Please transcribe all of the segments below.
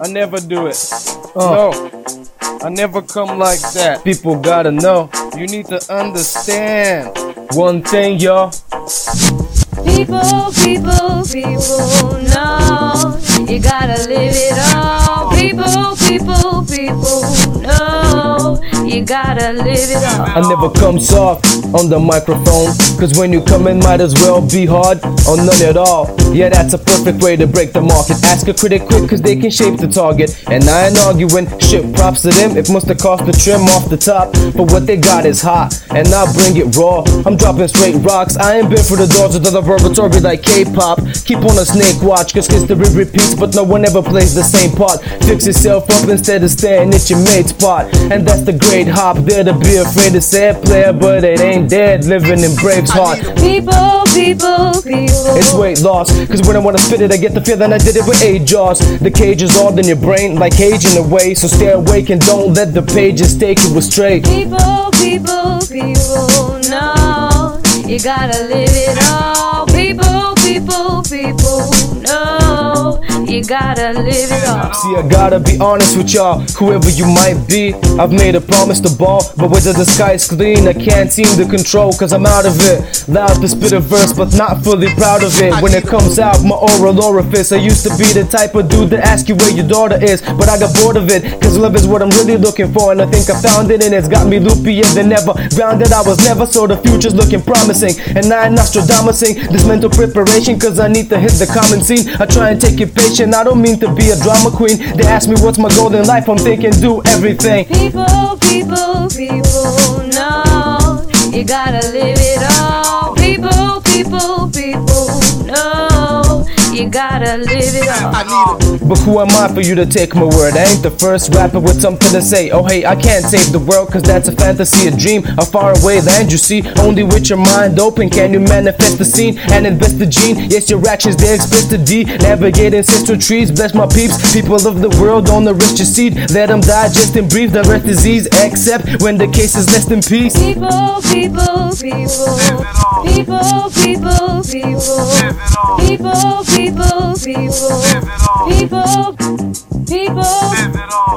I never do it. Oh. No, I never come like that. People gotta know. You need to understand one thing, y'all. People, people, people, know you gotta live it all. I never come soft on the microphone. Cause when you come in, might as well be hard or none at all. Yeah, that's a perfect way to break the market. Ask a critic quick, cause they can shape the target. And I ain't arguing, shit, props to them. It must have cost the trim off the top. But what they got is hot, and I bring it raw. I'm dropping straight rocks. I ain't been for the doors of the laboratory like K pop. Keep on a snake watch, cause history repeats, but no one ever plays the same part. Fix yourself up instead of staring at your mate's pot. And that's the great hop, to be afraid say it, player, but it ain't dead, living in Brave's heart. People, people, people. It's weight loss, cause when I wanna spit it, I get the feeling I did it with eight jaws. The cage is all in your brain, like caging away. So stay awake and don't let the pages take you astray. People, people, people, no, you gotta live it all. People, people, people, no, you gotta live it all. See, I gotta be honest with y'all, whoever you might be. I've made a promise to ball, but whether the sky's clean, I can't seem to control, cause I'm out of it. Loud to spit a verse, but not fully proud of it. When it comes out, my oral orifice. I used to be the type of dude to ask you where your daughter is, but I got bored of it, cause love is what I'm really looking for, and I think I found it, and it's got me loopier than ever. Grounded, I was never, so the future's looking promising. And I ain't Nostradamusing this mental preparation, cause I need to hit the common scene. I try and take it patient, I don't mean to be a drama queen. They ask me what's my goal in life, I'm thinking do everything. People, people, people, no, you gotta live it all. People, people, gotta live it all. But who am I for you to take my word? I ain't the first rapper with something to say. Oh hey, I can't save the world cause that's a fantasy, a dream, a faraway land you see. Only with your mind open can you manifest the scene and invest the gene. Yes, your actions they express the D. Navigate ancestral trees, bless my peeps. People of the world don't nourish your seed. Let them digest and breathe the rest disease. Except when the case is less in peace. People, people, people, people, people, people, people, people, people, people, people,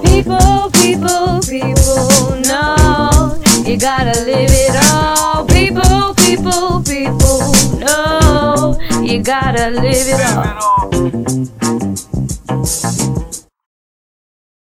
people, people, people, no, you gotta live it all. People, people, people, no, you gotta live it all.